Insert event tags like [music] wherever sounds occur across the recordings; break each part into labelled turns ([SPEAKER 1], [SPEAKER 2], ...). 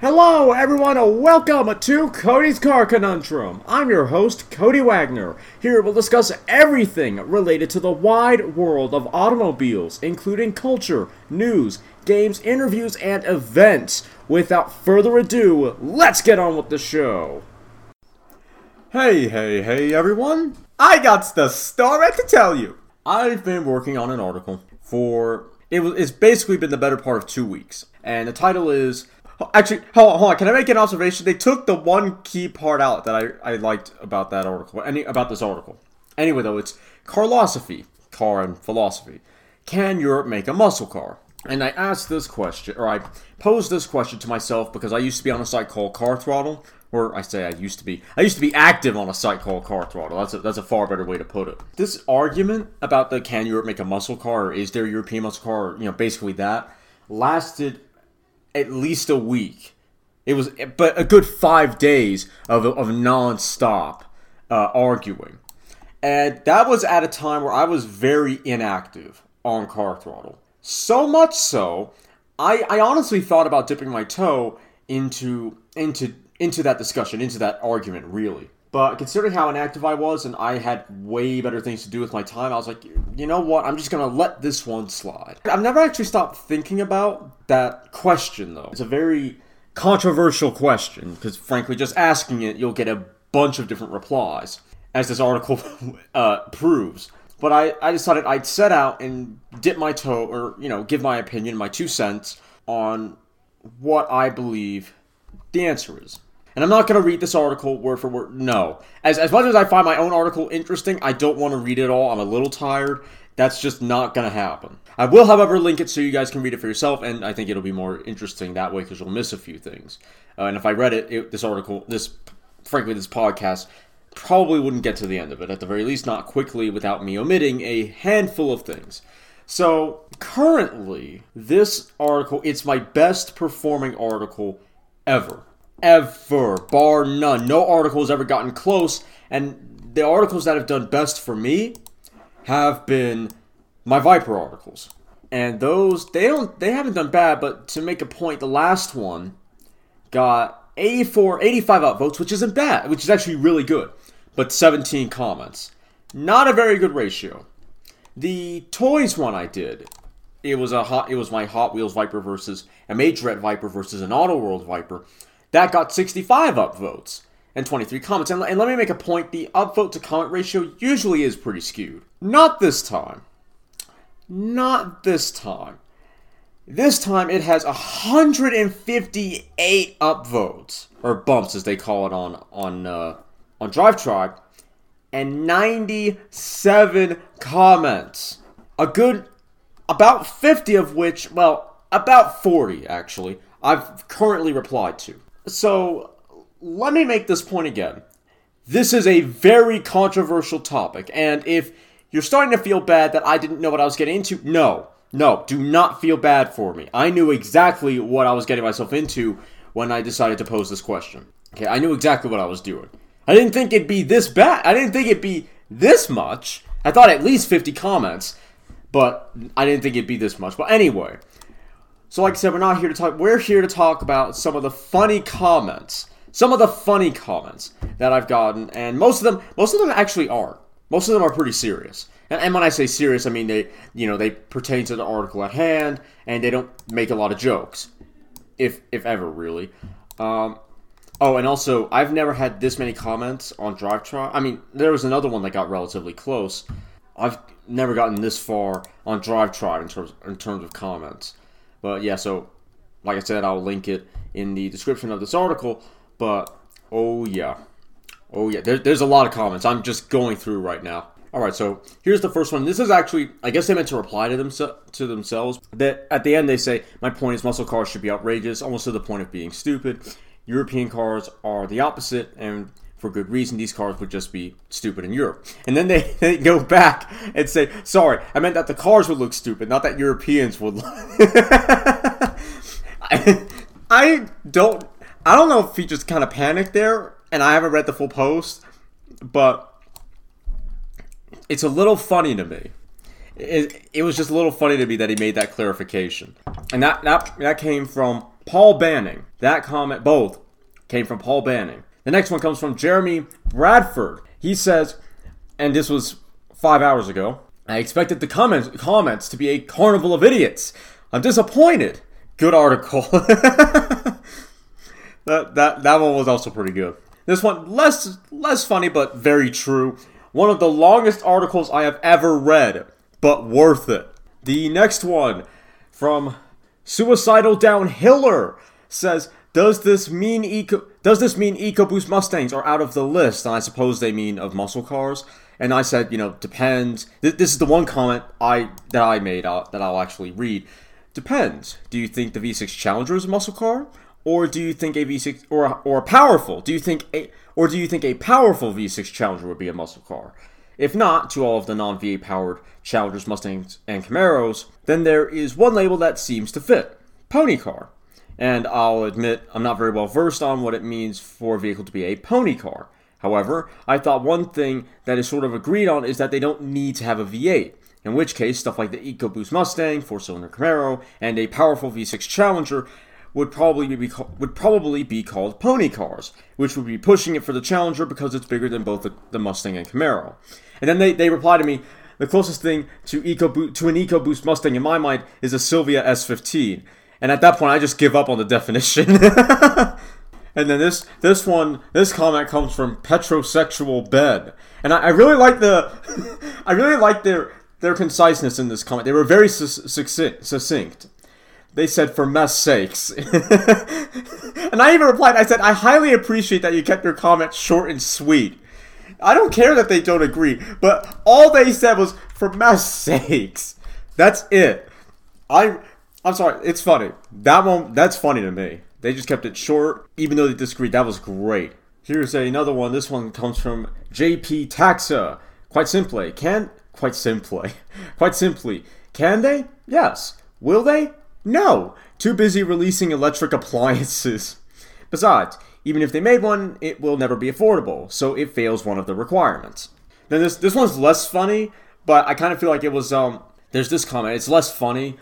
[SPEAKER 1] Hello, everyone, and welcome to Cody's Car Conundrum. I'm your host, Cody Wagner. Here we'll discuss everything related to the wide world of automobiles, including culture, news, games, interviews, and events. Without further ado, let's get on with the show. Hey, hey, hey, everyone. I got the story to tell you. I've been working on an article for. It was, it's basically been the better part of two weeks. And the title is Actually, hold on, hold on. Can I make an observation? They took the one key part out that I, I liked about that article. Any about this article. Anyway, though, it's carlosophy, car and philosophy. Can Europe make a muscle car? And I asked this question, or I posed this question to myself because I used to be on a site called Car Throttle, or I say I used to be. I used to be active on a site called Car Throttle. That's a, that's a far better way to put it. This argument about the can Europe make a muscle car, or is there a European muscle car, you know, basically that, lasted at least a week. It was, but a good five days of of nonstop uh, arguing, and that was at a time where I was very inactive on Car Throttle. So much so, I I honestly thought about dipping my toe into into into that discussion, into that argument, really. But considering how inactive I was and I had way better things to do with my time, I was like, you know what? I'm just going to let this one slide. I've never actually stopped thinking about that question, though. It's a very controversial question because, frankly, just asking it, you'll get a bunch of different replies, as this article [laughs] uh, proves. But I, I decided I'd set out and dip my toe, or, you know, give my opinion, my two cents on what I believe the answer is. And I'm not going to read this article word for word. No. As, as much as I find my own article interesting, I don't want to read it all. I'm a little tired. That's just not going to happen. I will, however, link it so you guys can read it for yourself, and I think it'll be more interesting that way because you'll miss a few things. Uh, and if I read it, it, this article, this, frankly, this podcast, probably wouldn't get to the end of it, at the very least, not quickly without me omitting a handful of things. So, currently, this article, it's my best performing article ever ever, bar none. No article has ever gotten close, and the articles that have done best for me have been my Viper articles. And those they don't they haven't done bad, but to make a point, the last one got 84, 85 upvotes, which isn't bad, which is actually really good. But 17 comments. Not a very good ratio. The toys one I did, it was a hot it was my Hot Wheels Viper versus a Majorette Viper versus an Auto World Viper. That got 65 upvotes and 23 comments. And, and let me make a point the upvote to comment ratio usually is pretty skewed. Not this time. Not this time. This time it has 158 upvotes, or bumps as they call it on on uh, on Drive and 97 comments. A good about 50 of which, well, about 40 actually, I've currently replied to. So let me make this point again. This is a very controversial topic, and if you're starting to feel bad that I didn't know what I was getting into, no, no, do not feel bad for me. I knew exactly what I was getting myself into when I decided to pose this question. Okay, I knew exactly what I was doing. I didn't think it'd be this bad. I didn't think it'd be this much. I thought at least 50 comments, but I didn't think it'd be this much. But anyway, so, like I said, we're not here to talk. We're here to talk about some of the funny comments, some of the funny comments that I've gotten, and most of them, most of them actually are. Most of them are pretty serious. And, and when I say serious, I mean they, you know, they pertain to the article at hand, and they don't make a lot of jokes, if if ever, really. Um, oh, and also, I've never had this many comments on Drive Tribe. I mean, there was another one that got relatively close. I've never gotten this far on Drive Tribe in terms in terms of comments. But yeah, so like I said, I'll link it in the description of this article. But oh yeah, oh yeah, there, there's a lot of comments. I'm just going through right now. All right, so here's the first one. This is actually, I guess they meant to reply to them to themselves. That at the end they say, "My point is, muscle cars should be outrageous, almost to the point of being stupid. European cars are the opposite, and for good reason. These cars would just be stupid in Europe. And then they, [laughs] they go back and say, sorry, I meant that the cars would look stupid, not that Europeans would. [laughs] I, I don't I don't know if he just kind of panicked there, and I haven't read the full post, but it's a little funny to me. It, it was just a little funny to me that he made that clarification. And that, that, that came from Paul Banning. That comment, both, came from Paul Banning. The next one comes from Jeremy Bradford. He says, and this was five hours ago, I expected the comments, comments to be a carnival of idiots. I'm disappointed. Good article. [laughs] that, that, that one was also pretty good. This one, less, less funny, but very true. One of the longest articles I have ever read, but worth it. The next one from Suicidal Downhiller says, "Does this mean eco? Does this mean EcoBoost Mustangs are out of the list?" And I suppose they mean of muscle cars. And I said, you know, depends. This is the one comment I that I made uh, that I'll actually read. Depends. Do you think the V6 Challenger is a muscle car, or do you think a V6 or or powerful? Do you think a or do you think a powerful V6 Challenger would be a muscle car? If not, to all of the non V8 powered Challengers, Mustangs, and Camaros, then there is one label that seems to fit pony car. And I'll admit I'm not very well versed on what it means for a vehicle to be a pony car. However, I thought one thing that is sort of agreed on is that they don't need to have a V8. In which case, stuff like the EcoBoost Mustang, four-cylinder Camaro, and a powerful V6 Challenger would probably be would probably be called pony cars, which would be pushing it for the Challenger because it's bigger than both the, the Mustang and Camaro. And then they, they reply to me, the closest thing to EcoBoost to an EcoBoost Mustang in my mind is a Silvia S15. And at that point, I just give up on the definition. [laughs] And then this this one this comment comes from Petrosexual Bed, and I, I really like the [laughs] I really like their their conciseness in this comment. They were very succinct. They said for mess sakes, [laughs] and I even replied. I said I highly appreciate that you kept your comment short and sweet. I don't care that they don't agree, but all they said was for mess sakes. That's it. I I'm sorry. It's funny. That one that's funny to me. They just kept it short, even though they disagreed. That was great. Here's another one. This one comes from JP Taxa. Quite simply, can quite simply, [laughs] quite simply, can they? Yes. Will they? No. Too busy releasing electric [laughs] appliances. Besides, even if they made one, it will never be affordable, so it fails one of the requirements. Then this this one's less funny, but I kind of feel like it was um. There's this comment. It's less funny,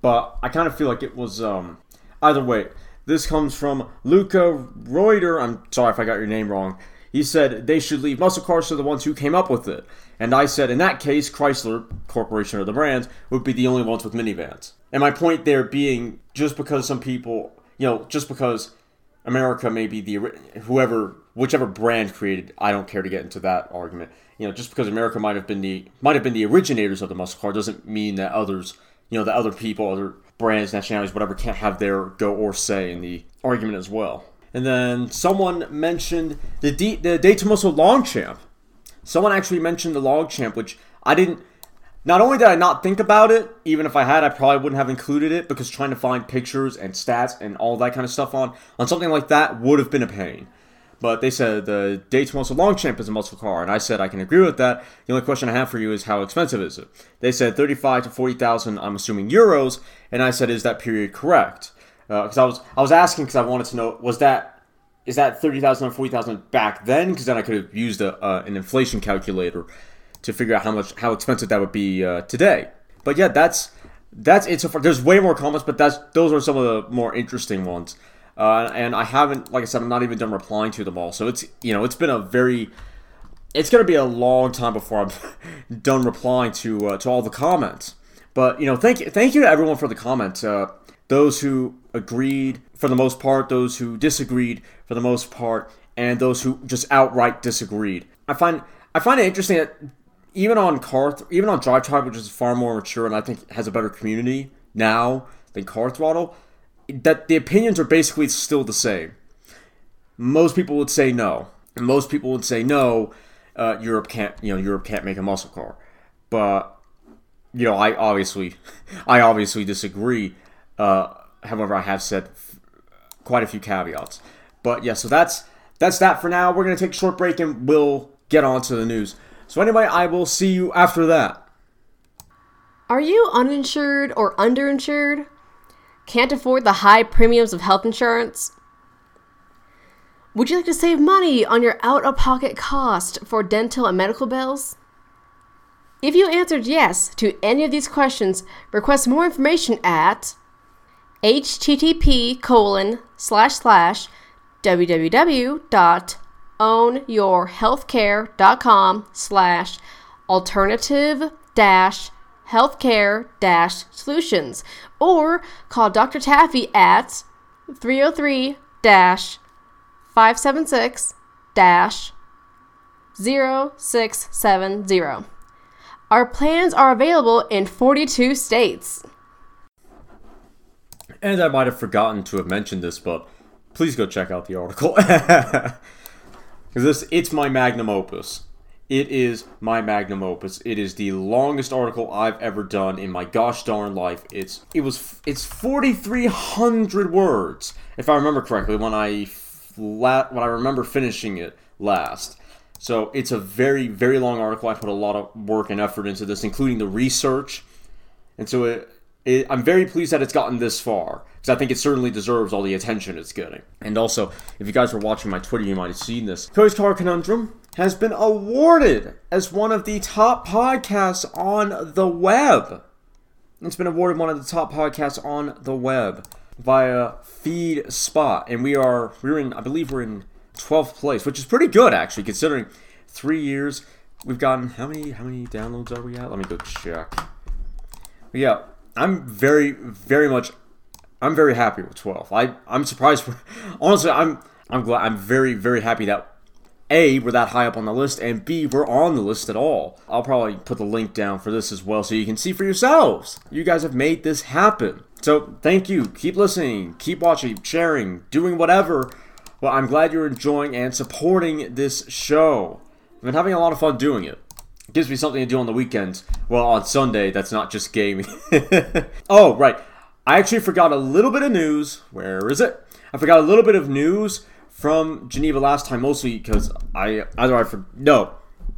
[SPEAKER 1] but I kind of feel like it was um. Either way, this comes from Luca Reuter. I'm sorry if I got your name wrong. He said they should leave muscle cars to the ones who came up with it. And I said, in that case, Chrysler Corporation or the brand would be the only ones with minivans. And my point there being just because some people, you know, just because America may be the whoever, whichever brand created, I don't care to get into that argument. You know, just because America might have been the might have been the originators of the muscle car doesn't mean that others, you know, the other people, other brands, nationalities, whatever, can't have their go or say in the argument as well. And then someone mentioned the D- the De Tomaso Longchamp. Someone actually mentioned the Longchamp, which I didn't. Not only did I not think about it, even if I had, I probably wouldn't have included it because trying to find pictures and stats and all that kind of stuff on on something like that would have been a pain. But they said the De Tomaso Longchamp is a muscle car, and I said I can agree with that. The only question I have for you is how expensive is it? They said 35 to 40,000, I'm assuming euros, and I said is that period correct? Because uh, I was I was asking because I wanted to know was that is that 30,000 or 40,000 back then? Because then I could have used a, uh, an inflation calculator to figure out how much how expensive that would be uh, today. But yeah, that's that's it so far. There's way more comments, but that's those are some of the more interesting ones. Uh, and I haven't, like I said, I'm not even done replying to them all. So it's you know it's been a very, it's gonna be a long time before I'm [laughs] done replying to uh, to all the comments. But you know, thank you, thank you to everyone for the comments. Uh, those who agreed for the most part, those who disagreed for the most part, and those who just outright disagreed. I find I find it interesting that even on car, even on Drive Tribe, which is far more mature and I think has a better community now than Car Throttle, that the opinions are basically still the same. Most people would say no. Most people would say no. Uh, Europe can't, you know, Europe can't make a muscle car. But you know, I obviously, [laughs] I obviously disagree. Uh, however, I have said quite a few caveats. But yeah, so that's that's that for now. We're gonna take a short break and we'll get on to the news. So anyway, I will see you after that.
[SPEAKER 2] Are you uninsured or underinsured? Can't afford the high premiums of health insurance? Would you like to save money on your out of pocket cost for dental and medical bills? If you answered yes to any of these questions, request more information at http colon slash slash www.ownyourhealthcare.com slash alternative dash healthcare dash solutions or call Dr. Taffy at 303 dash 576 dash 0670. Our plans are available in 42 states.
[SPEAKER 1] And I might have forgotten to have mentioned this, but please go check out the article. [laughs] Because this, it's my magnum opus. It is my magnum opus. It is the longest article I've ever done in my gosh darn life. It's it was it's 4300 words if I remember correctly when I flat when I remember finishing it last. So it's a very very long article. I put a lot of work and effort into this including the research. And so it, it, I'm very pleased that it's gotten this far because I think it certainly deserves all the attention it's getting. And also, if you guys were watching my Twitter, you might have seen this. Cody's Car Conundrum has been awarded as one of the top podcasts on the web. It's been awarded one of the top podcasts on the web via Feed Spot, and we are we're in I believe we're in 12th place, which is pretty good actually considering three years. We've gotten how many how many downloads are we at? Let me go check. But yeah, I'm very very much I'm very happy with 12. I I'm surprised. [laughs] honestly, I'm I'm glad. I'm very very happy that a, we're that high up on the list, and B, we're on the list at all. I'll probably put the link down for this as well so you can see for yourselves. You guys have made this happen. So thank you. Keep listening, keep watching, sharing, doing whatever. Well, I'm glad you're enjoying and supporting this show. I've been having a lot of fun doing it. It gives me something to do on the weekends. Well, on Sunday, that's not just gaming. [laughs] oh, right. I actually forgot a little bit of news. Where is it? I forgot a little bit of news from Geneva last time, mostly because I either I for no,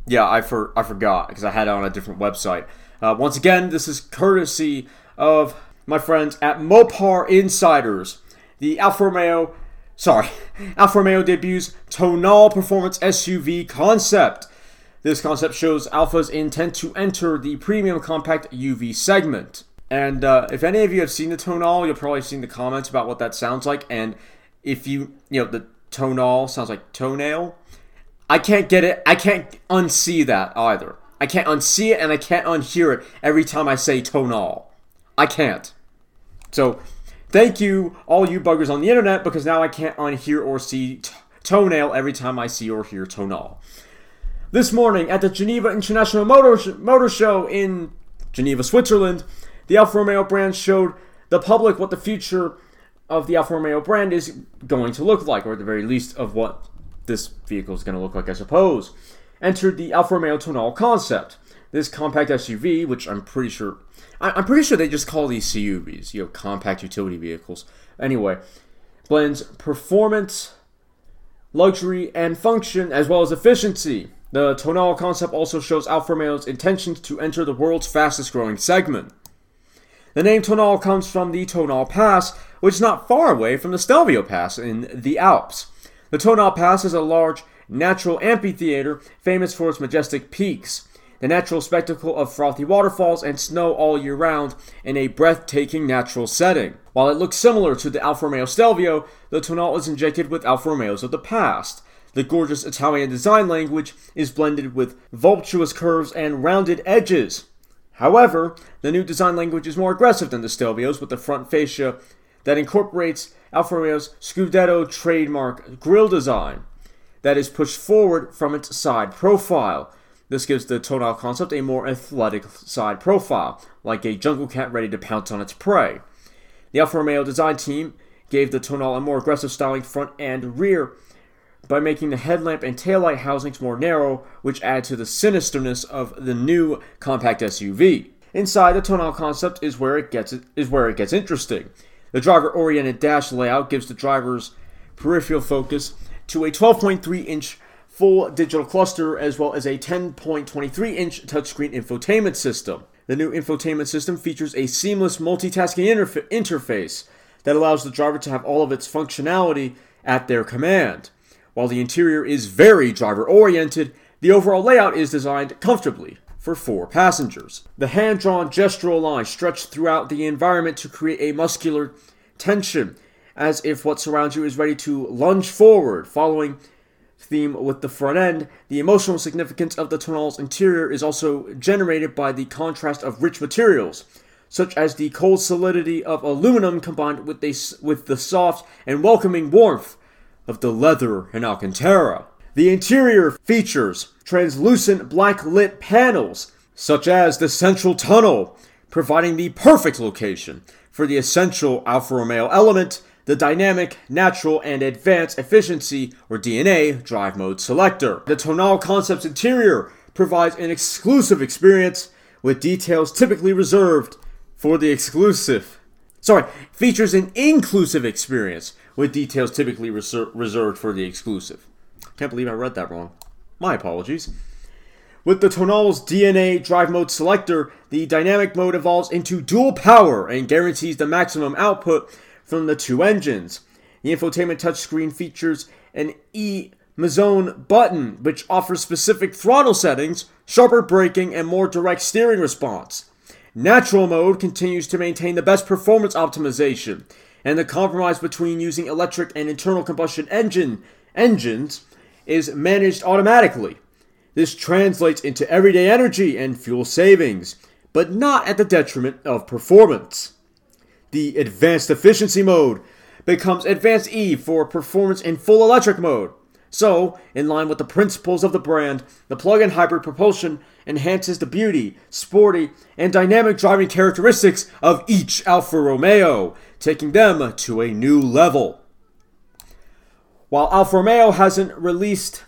[SPEAKER 1] yeah I for I forgot because I had it on a different website. Uh, once again, this is courtesy of my friends at Mopar Insiders. The Alfa Romeo, sorry, [laughs] Alfa Romeo debuts tonal performance SUV concept. This concept shows Alfa's intent to enter the premium compact UV segment. And uh, if any of you have seen the tonal, you'll probably seen the comments about what that sounds like. And if you, you know, the tonal sounds like toenail. I can't get it. I can't unsee that either. I can't unsee it and I can't unhear it every time I say tonal. I can't. So, thank you, all you buggers on the internet, because now I can't unhear or see t- toenail every time I see or hear tonal. This morning at the Geneva International Motor, Sh- Motor Show in Geneva, Switzerland, the Alfa Romeo brand showed the public what the future of the Alfa Romeo brand is going to look like, or at the very least of what this vehicle is going to look like, I suppose. Entered the Alfa Romeo Tonal concept. This compact SUV, which I'm pretty sure, I'm pretty sure they just call these CUVs, you know, compact utility vehicles. Anyway, blends performance, luxury, and function, as well as efficiency. The Tonal concept also shows Alfa Romeo's intentions to enter the world's fastest growing segment. The name Tonal comes from the Tonal Pass, which is not far away from the Stelvio Pass in the Alps. The Tonal Pass is a large natural amphitheater famous for its majestic peaks, the natural spectacle of frothy waterfalls and snow all year round in a breathtaking natural setting. While it looks similar to the Alfa Romeo Stelvio, the Tonal is injected with Alfa Romeos of the past. The gorgeous Italian design language is blended with voluptuous curves and rounded edges. However, the new design language is more aggressive than the Stelvio's with the front fascia that incorporates Alfa Romeo's Scudetto trademark grille design that is pushed forward from its side profile. This gives the tonal concept a more athletic side profile, like a jungle cat ready to pounce on its prey. The Alfa Romeo design team gave the tonal a more aggressive styling front and rear by making the headlamp and taillight housings more narrow, which add to the sinisterness of the new compact SUV. Inside, the tonal concept is where it gets is where it gets interesting. The driver-oriented dash layout gives the driver's peripheral focus to a 12.3 inch full digital cluster as well as a 10.23 inch touchscreen infotainment system. The new infotainment system features a seamless multitasking interfa- interface that allows the driver to have all of its functionality at their command. While the interior is very driver oriented, the overall layout is designed comfortably for four passengers. The hand drawn gestural lines stretch throughout the environment to create a muscular tension, as if what surrounds you is ready to lunge forward. Following theme with the front end, the emotional significance of the tonal's interior is also generated by the contrast of rich materials, such as the cold solidity of aluminum combined with, the with the soft and welcoming warmth of the leather and Alcantara. The interior features translucent black lit panels, such as the central tunnel, providing the perfect location for the essential Alfa Romeo element, the dynamic, natural, and advanced efficiency or DNA drive mode selector. The Tonal Concepts interior provides an exclusive experience with details typically reserved for the exclusive. Sorry, features an inclusive experience with details typically reser- reserved for the exclusive. Can't believe I read that wrong. My apologies. With the Tonal's DNA drive mode selector, the dynamic mode evolves into dual power and guarantees the maximum output from the two engines. The infotainment touchscreen features an E Mazone button, which offers specific throttle settings, sharper braking, and more direct steering response. Natural mode continues to maintain the best performance optimization, and the compromise between using electric and internal combustion engine engines is managed automatically. This translates into everyday energy and fuel savings, but not at the detriment of performance. The Advanced Efficiency mode becomes Advanced E for performance in full electric mode. So, in line with the principles of the brand, the plug in hybrid propulsion enhances the beauty, sporty, and dynamic driving characteristics of each Alfa Romeo, taking them to a new level. While Alfa Romeo hasn't released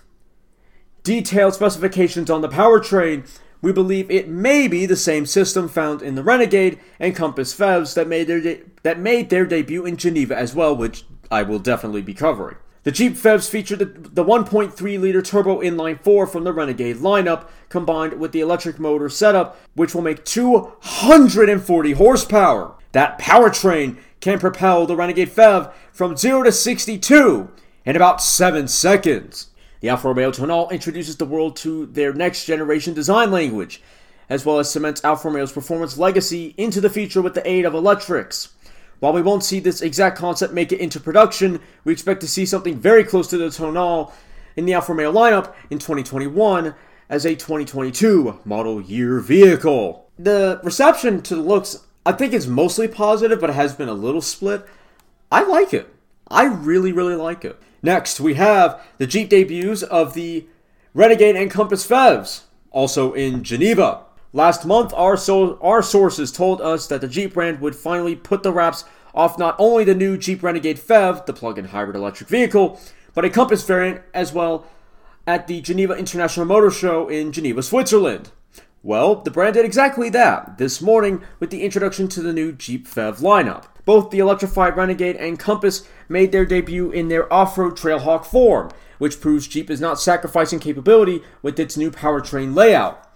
[SPEAKER 1] detailed specifications on the powertrain, we believe it may be the same system found in the Renegade and Compass PHEVs that made their de- that made their debut in Geneva as well, which I will definitely be covering. The Jeep PHEVs feature the, the 1.3 liter turbo inline 4 from the Renegade lineup, combined with the electric motor setup, which will make 240 horsepower. That powertrain can propel the Renegade PHEV from 0 to 62 in about 7 seconds. The Alfa Romeo Tonal introduces the world to their next generation design language, as well as cements Alfa Romeo's performance legacy into the future with the aid of electrics. While we won't see this exact concept make it into production, we expect to see something very close to the Tonal in the Alfa Romeo lineup in 2021 as a 2022 model year vehicle. The reception to the looks, I think it's mostly positive, but it has been a little split. I like it. I really, really like it. Next, we have the Jeep debuts of the Renegade and Compass PHEVs, also in Geneva. Last month, our, so- our sources told us that the Jeep brand would finally put the wraps off not only the new Jeep Renegade PHEV, the plug in hybrid electric vehicle, but a Compass variant as well at the Geneva International Motor Show in Geneva, Switzerland. Well, the brand did exactly that this morning with the introduction to the new Jeep PHEV lineup. Both the electrified Renegade and Compass made their debut in their off road Trailhawk form, which proves Jeep is not sacrificing capability with its new powertrain layout.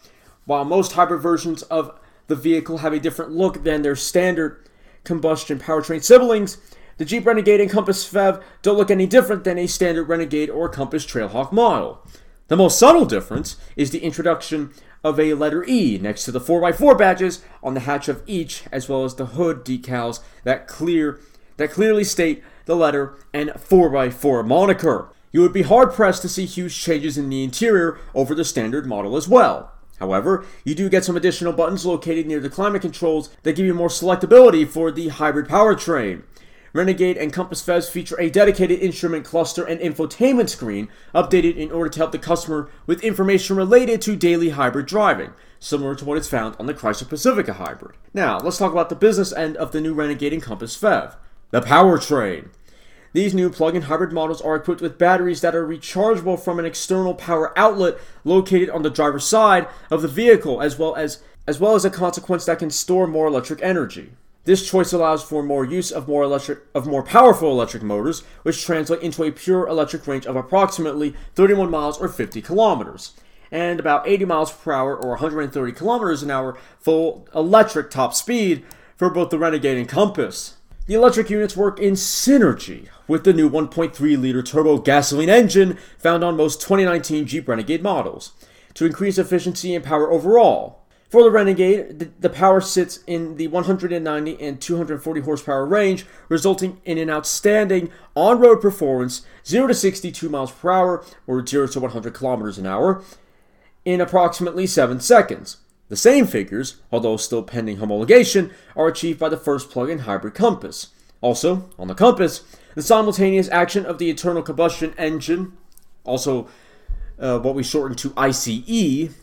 [SPEAKER 1] While most hybrid versions of the vehicle have a different look than their standard combustion powertrain siblings, the Jeep Renegade and Compass PHEV don't look any different than a standard Renegade or Compass Trailhawk model. The most subtle difference is the introduction of a letter E next to the 4x4 badges on the hatch of each, as well as the hood decals that clear that clearly state the letter and 4x4 moniker. You would be hard pressed to see huge changes in the interior over the standard model as well. However, you do get some additional buttons located near the climate controls that give you more selectability for the hybrid powertrain. Renegade and Compass PHEVs feature a dedicated instrument cluster and infotainment screen, updated in order to help the customer with information related to daily hybrid driving, similar to what is found on the Chrysler Pacifica Hybrid. Now, let's talk about the business end of the new Renegade and Compass PHEV. the powertrain. These new plug in hybrid models are equipped with batteries that are rechargeable from an external power outlet located on the driver's side of the vehicle, as well as, as well as a consequence that can store more electric energy. This choice allows for more use of more electric of more powerful electric motors, which translate into a pure electric range of approximately 31 miles or 50 kilometers, and about 80 miles per hour or 130 kilometers an hour full electric top speed for both the Renegade and Compass. The electric units work in synergy with the new 1.3 liter turbo gasoline engine found on most 2019 Jeep Renegade models to increase efficiency and power overall. For the Renegade, the, power sits in the 190 and 240 horsepower range, resulting in an outstanding on road performance 0 to 62 miles per hour or 0 to 100 kilometers an hour in approximately 7 seconds. The same figures, although still pending homologation, are achieved by the first plug in hybrid Compass. Also, on the Compass, the simultaneous action of the internal combustion engine, also uh, what we shorten to ICE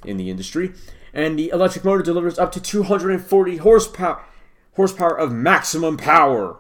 [SPEAKER 1] in the industry, and the electric motor delivers up to 240 horsepower, horsepower of maximum power.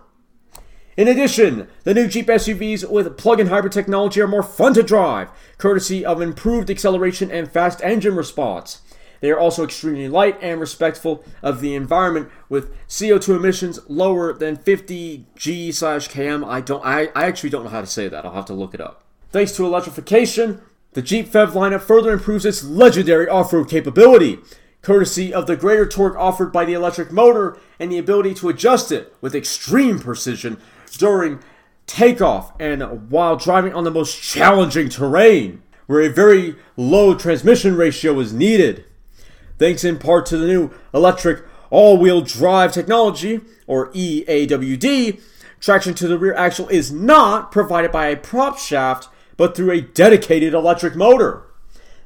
[SPEAKER 1] In addition, the new Jeep SUVs with plug-in hybrid technology are more fun to drive, courtesy of improved acceleration and fast engine response. They are also extremely light and respectful of the environment with CO2 emissions lower than 50 G slash km. I don't I, I actually don't know how to say that. I'll have to look it up. Thanks to electrification, the Jeep PHEV lineup further improves its legendary off-road capability, courtesy of the greater torque offered by the electric motor and the ability to adjust it with extreme precision during takeoff and while driving on the most challenging terrain, where a very low transmission ratio is needed. Thanks in part to the new electric all wheel drive technology, or EAWD, traction to the rear axle is not provided by a prop shaft, but through a dedicated electric motor.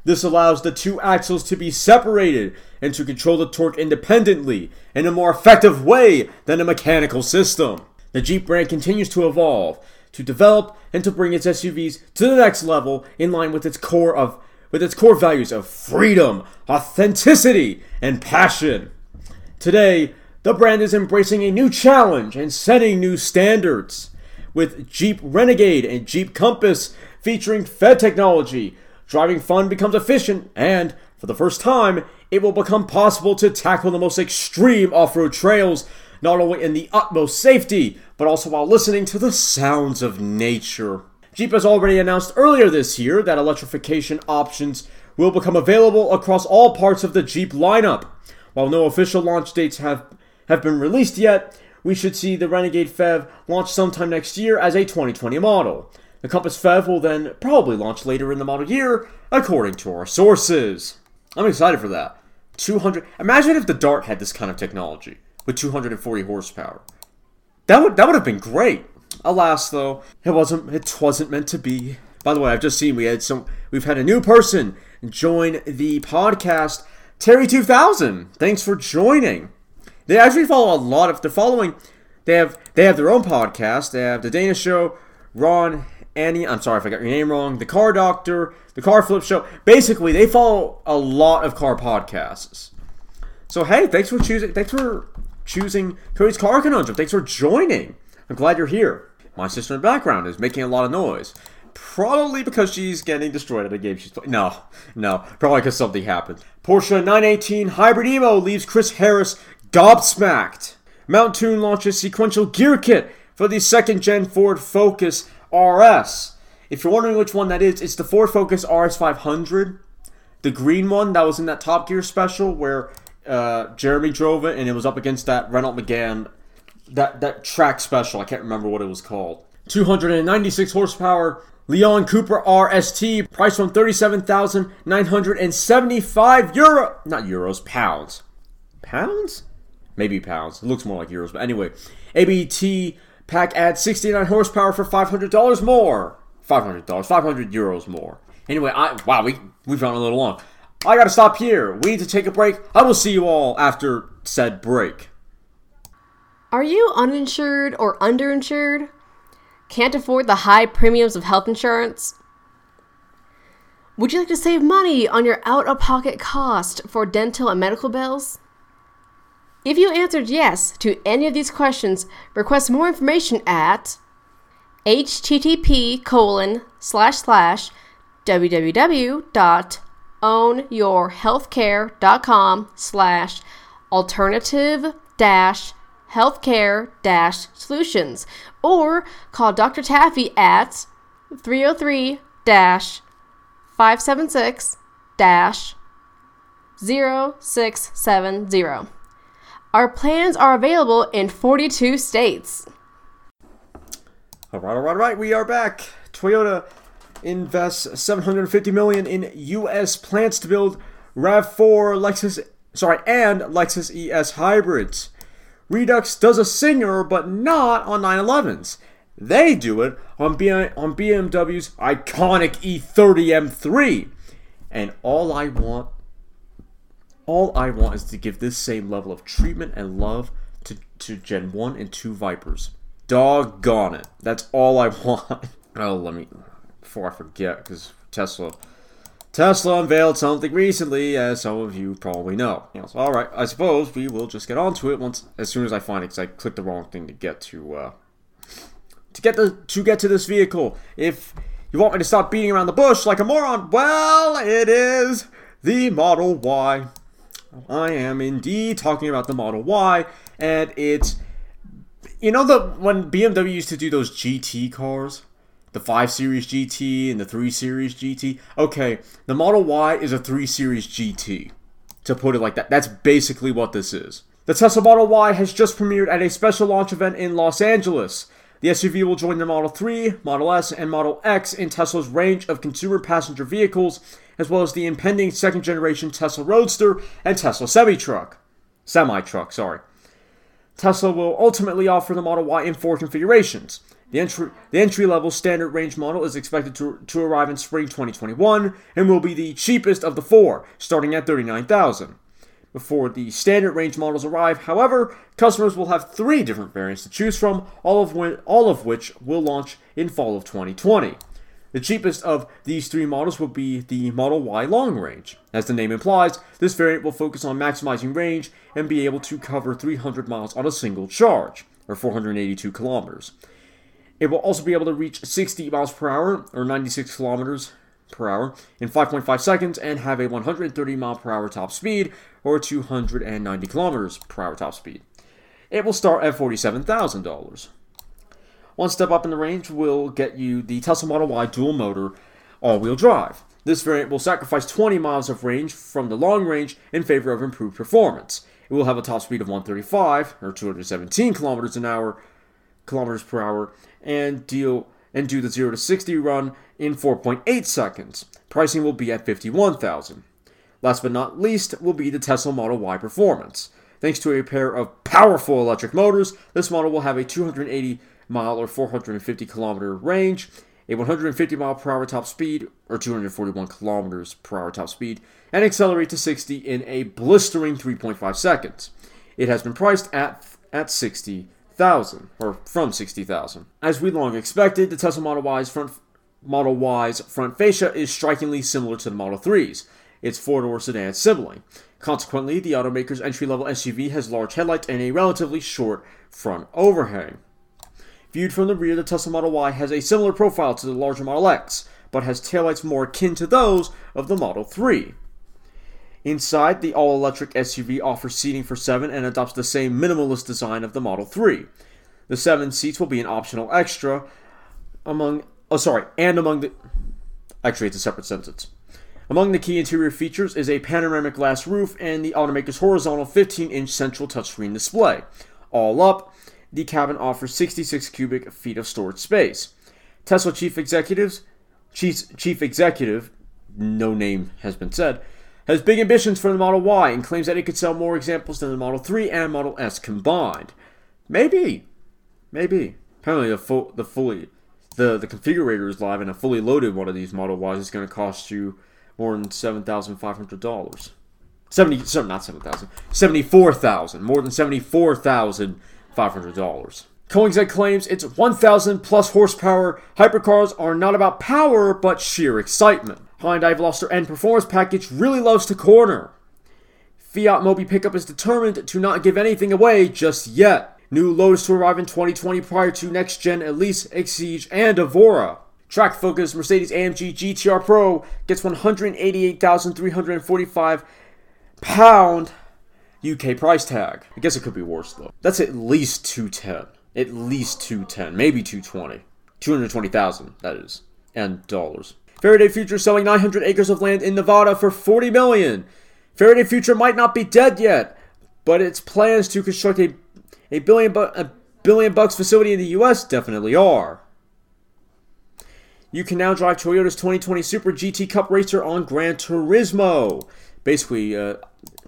[SPEAKER 1] This allows the two axles to be separated and to control the torque independently in a more effective way than a mechanical system. The Jeep brand continues to evolve, to develop, and to bring its SUVs to the next level in line with its core of with its core values of freedom, authenticity, and passion. Today, the brand is embracing a new challenge and setting new standards. With Jeep Renegade and Jeep Compass featuring PHEV technology, driving fun becomes efficient, and for the first time, it will become possible to tackle the most extreme off road trails, not only in the utmost safety, but also while listening to the sounds of nature. Jeep has already announced earlier this year that electrification options will become available across all parts of the Jeep lineup. While no official launch dates have, have been released yet, we should see the Renegade PHEV launch sometime next year as a 2020 model. The Compass PHEV will then probably launch later in the model year, according to our sources. I'm excited for that. 200. Imagine if the Dart had this kind of technology with 240 horsepower. That would that would have been great. Alas, though, it wasn't. It wasn't meant to be. By the way, I've just seen we had some. We've had a new person join the podcast. Terry two thousand. Thanks for joining. They actually follow a lot of. They're following. They have. They have their own podcast. They have the Dana Show. Ron, Annie. I'm sorry if I got your name wrong. The Car Doctor. The Car Flip Show. Basically, they follow a lot of car podcasts. So hey, thanks for choosing. Thanks for choosing Cody's Car Conundrum. Thanks for joining. I'm glad you're here. My sister in the background is making a lot of noise. Probably because she's getting destroyed at a game she's playing. No, no, probably because something happened. Porsche 918 Hybrid Emo leaves Chris Harris gobsmacked. Mountune launches sequential gear kit for the second gen Ford Focus RS. If you're wondering which one that is, it's the Ford Focus RS 500, the green one that was in that Top Gear special where uh, Jeremy drove it and it was up against that Renault Megane that that track special. I can't remember what it was called. 296 horsepower Leon Cupra RST, price from 37,975 euro, not euros, pounds. Pounds? Maybe pounds. It looks more like euros, but anyway. ABT pack adds 69 horsepower for $500 more. $500, 500 euros more. Anyway, I wow, we we've gone a little long. I gotta stop here. We need to take a break. I will see you all after said break.
[SPEAKER 2] Are you uninsured or underinsured? Can't afford the high premiums of health insurance? Would you like to save money on your out of pocket cost for dental and medical bills? If you answered yes to any of these questions, request more information at http colon slash slash www.ownyourhealthcare.com slash alternative dash healthcare dash solutions or call Dr. Taffy at 303 576 0670. Our plans are available in 42 states.
[SPEAKER 1] All right, all right, all right. We are back. Toyota invests 750 million in U.S. plants to build Rav4 Lexus Sorry, and Lexus ES hybrids. Redux does a Singer, but not on 911s. They do it on, B- on BMW's iconic E30 M3. And all I want, all I want is to give this same level of treatment and love to, to Gen 1 and 2 Vipers. Doggone it. That's all I [laughs] want. oh, let me, before I forget, because Tesla. Tesla unveiled something recently, as some of you probably know. All right, I suppose we will just get onto it once, as soon as I find it, because I clicked the wrong thing to get to, uh, to get the to get to this vehicle. If you want me to stop beating around the bush like a moron, well, it is the Model Y. I am indeed talking about the Model Y, and it's you know the when BMW used to do those GT cars, the 5 Series GT and the 3 Series GT. Okay, the Model Y is a 3 Series GT. To put it like that, that's basically what this is. The Tesla Model Y has just premiered at a special launch event in Los Angeles. The SUV will join the Model 3, Model S, and Model X in Tesla's range of consumer passenger vehicles, as well as the impending second generation Tesla Roadster and Tesla Semi Truck. Semi Truck, sorry. Tesla will ultimately offer the Model Y in four configurations. The entry, the entry level standard range model is expected to, to arrive in spring 2021 and will be the cheapest of the four, starting at 39000 before the standard range models arrive. However, customers will have three different variants to choose from, all of, when, all of which will launch in fall of 2020. The cheapest of these three models will be the Model Y Long Range. As the name implies, this variant will focus on maximizing range and be able to cover 300 miles on a single charge, or 482 kilometers. It will also be able to reach 60 miles per hour, or 96 kilometers per hour, in 5.5 seconds and have a 130 mile per hour top speed, or 290 kilometers per hour top speed. It will start at $47,000. One step up in the range will get you the Tesla Model Y dual motor all wheel drive. This variant will sacrifice 20 miles of range from the long range in favor of improved performance. It will have a top speed of 135 or 217 kilometers an hour, kilometers per hour, and deal and do the 0 to 60 run in 4.8 seconds. Pricing will be at 51,000. Last but not least will be the Tesla Model Y Performance. Thanks to a pair of powerful electric motors, this model will have a 280 mile or 450 kilometer range, a 150 mile per hour top speed or 241 kilometers per hour top speed, and accelerate to 60 in a blistering 3.5 seconds. It has been priced at at 60,000 or from 60,000. As we long expected, the Tesla Model Y's front Model Y's front fascia is strikingly similar to the Model 3's its four door sedan sibling. Consequently, the automaker's entry level SUV has large headlights and a relatively short front overhang. Viewed from the rear, the Tesla Model Y has a similar profile to the larger Model X, but has taillights more akin to those of the Model 3. Inside, the all electric SUV offers seating for 7 and adopts the same minimalist design of the Model 3. The 7 seats will be an optional extra among. Oh, sorry, and among the. Actually, it's a separate sentence. Among the key interior features is a panoramic glass roof and the automaker's horizontal 15 inch central touchscreen display. All up, the cabin offers 66 cubic feet of storage space. Tesla chief executives, chief, chief executive, no name has been said, has big ambitions for the Model Y and claims that it could sell more examples than the Model 3 and Model S combined. Maybe, maybe. Apparently, the full, the fully, the the configurator is live, and a fully loaded one of these Model Ys is going to cost you more than seven thousand five hundred dollars. Seventy, not seven thousand, seventy-four thousand, more than seventy-four thousand five hundred dollars. Koenigsegg claims its 1,000 plus horsepower hypercars are not about power but sheer excitement. Hyundai Veloster N Performance Package really loves to corner. Fiat Mobi pickup is determined to not give anything away just yet. New Lotus to arrive in 2020 prior to next gen Elise, Exige, and Evora. Track Focus Mercedes AMG GTR Pro gets 188,345 pound UK price tag. I guess it could be worse though. That's at least 210. At least 210, maybe 220. 220,000 that is. And dollars. Faraday Future selling 900 acres of land in Nevada for 40 million. Faraday Future might not be dead yet, but its plans to construct a, a billion bu- a billion bucks facility in the US definitely are. You can now drive Toyota's 2020 Super GT Cup Racer on Gran Turismo. Basically, uh,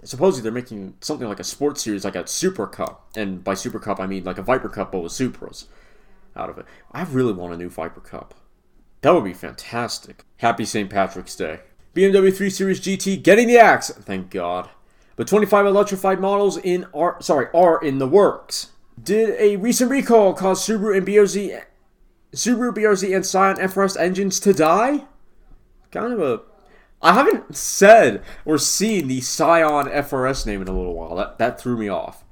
[SPEAKER 1] supposedly they're making something like a sports series, like a Super Cup, and by Super Cup I mean like a Viper Cup but with Supras out of it. I really want a new Viper Cup. That would be fantastic. Happy St. Patrick's Day. BMW 3 Series GT getting the axe, thank God. But 25 electrified models in are sorry are in the works. Did a recent recall cause Subaru and BRZ Subaru BRZ and Scion FRS engines to die? Kind of a I haven't said or seen the Scion FRS name in a little while. That that threw me off.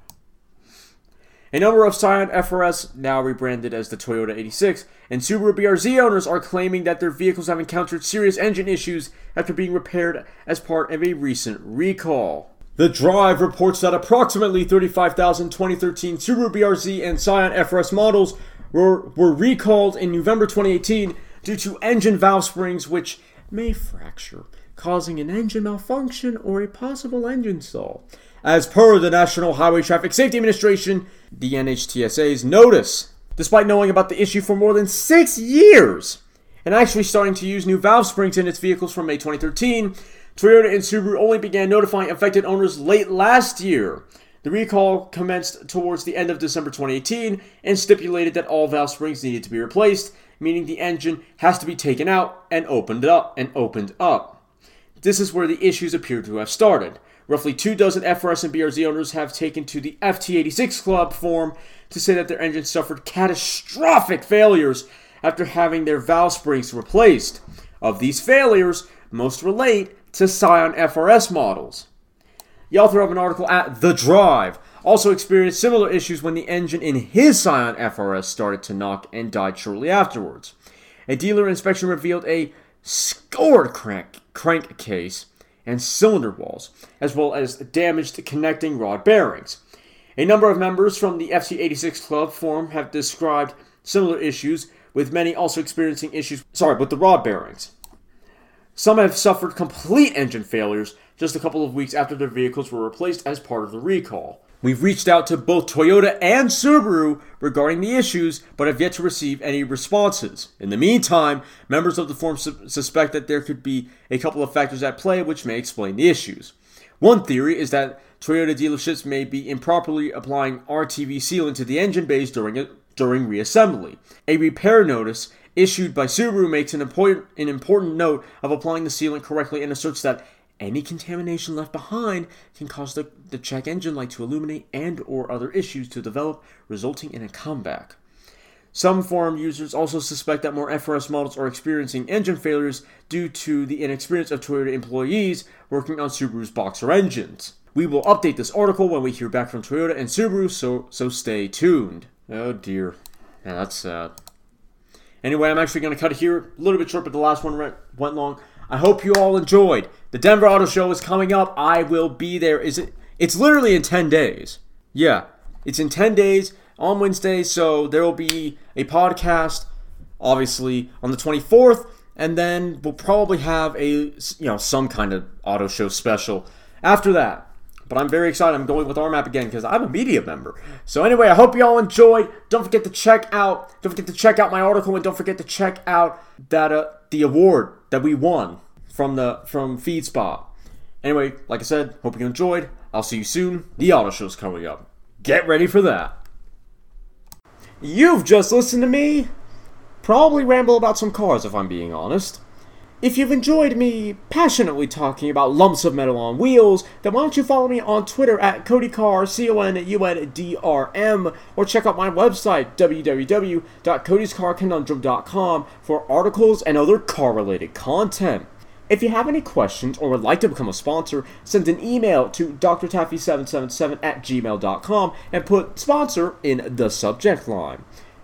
[SPEAKER 1] A number of Scion FRS, now rebranded as the Toyota 86, and Subaru BRZ owners are claiming that their vehicles have encountered serious engine issues after being repaired as part of a recent recall. The Drive reports that approximately 35,000 2013 Subaru BRZ and Scion FRS models were, were recalled in November 2018 due to engine valve springs which may fracture, causing an engine malfunction or a possible engine stall. As per the National Highway Traffic Safety Administration, the NHTSA's notice, despite knowing about the issue for more than six years and actually starting to use new valve springs in its vehicles from May 2013, Toyota and Subaru only began notifying affected owners late last year. The recall commenced towards the end of December 2018 and stipulated that all valve springs needed to be replaced, meaning the engine has to be taken out and opened up and opened up. This is where the issues appear to have started. Roughly two dozen FRS and BRZ owners have taken to the FT86 Club forum to say that their engines suffered catastrophic failures after having their valve springs replaced. Of these failures, most relate to Scion FRS models. The author of an article at The Drive also experienced similar issues when the engine in his Scion FRS started to knock and died shortly afterwards. A dealer inspection revealed a scored crank, crank case and cylinder walls, as well as damaged connecting rod bearings. A number of members from the FT86 Club forum have described similar issues, with many also experiencing issues, sorry, with the rod bearings. Some have suffered complete engine failures just a couple of weeks after their vehicles were replaced as part of the recall. We've reached out to both Toyota and Subaru regarding the issues, but have yet to receive any responses. In the meantime, members of the forum su- suspect that there could be a couple of factors at play which may explain the issues. One theory is that Toyota dealerships may be improperly applying RTV sealant to the engine bays during a, during reassembly. A repair notice issued by Subaru makes an important, an important note of applying the sealant correctly and asserts that any contamination left behind can cause the, the check engine light to illuminate and or other issues to develop, resulting in a comeback. Some forum users also suspect that more FRS models are experiencing engine failures due to the inexperience of Toyota employees working on Subaru's boxer engines. We will update this article when we hear back from Toyota and Subaru, so so stay tuned. Oh dear. That's sad. Anyway, I'm actually going to cut it here. A little bit short, but the last one went long. I hope you all enjoyed. The Denver Auto Show is coming up. I will be there. Is it? It's literally in 10 days. Yeah, it's in 10 days on Wednesday, so there will be a podcast obviously on the 24th and then we'll probably have a you know some kind of auto show special after that. But I'm very excited. I'm going with RMAP again because I'm a media member. So anyway, I hope you all enjoyed. Don't forget to check out. Don't forget to check out my article, and don't forget to check out that uh, the award that we won from the from FeedSpot. Anyway, like I said, hope you enjoyed. I'll see you soon. The auto show's coming up. Get ready for that. You've just listened to me probably ramble about some cars if I'm being honest. If you've enjoyed me passionately talking about lumps of metal on wheels, then why don't you follow me on Twitter at CodyCar, C-O-N-U-N-D-R-M, or check out my website, www.codyscarconundrum.com, for articles and other car-related content. If you have any questions or would like to become a sponsor, send an email to drtaffy777 at gmail.com and put sponsor in the subject line.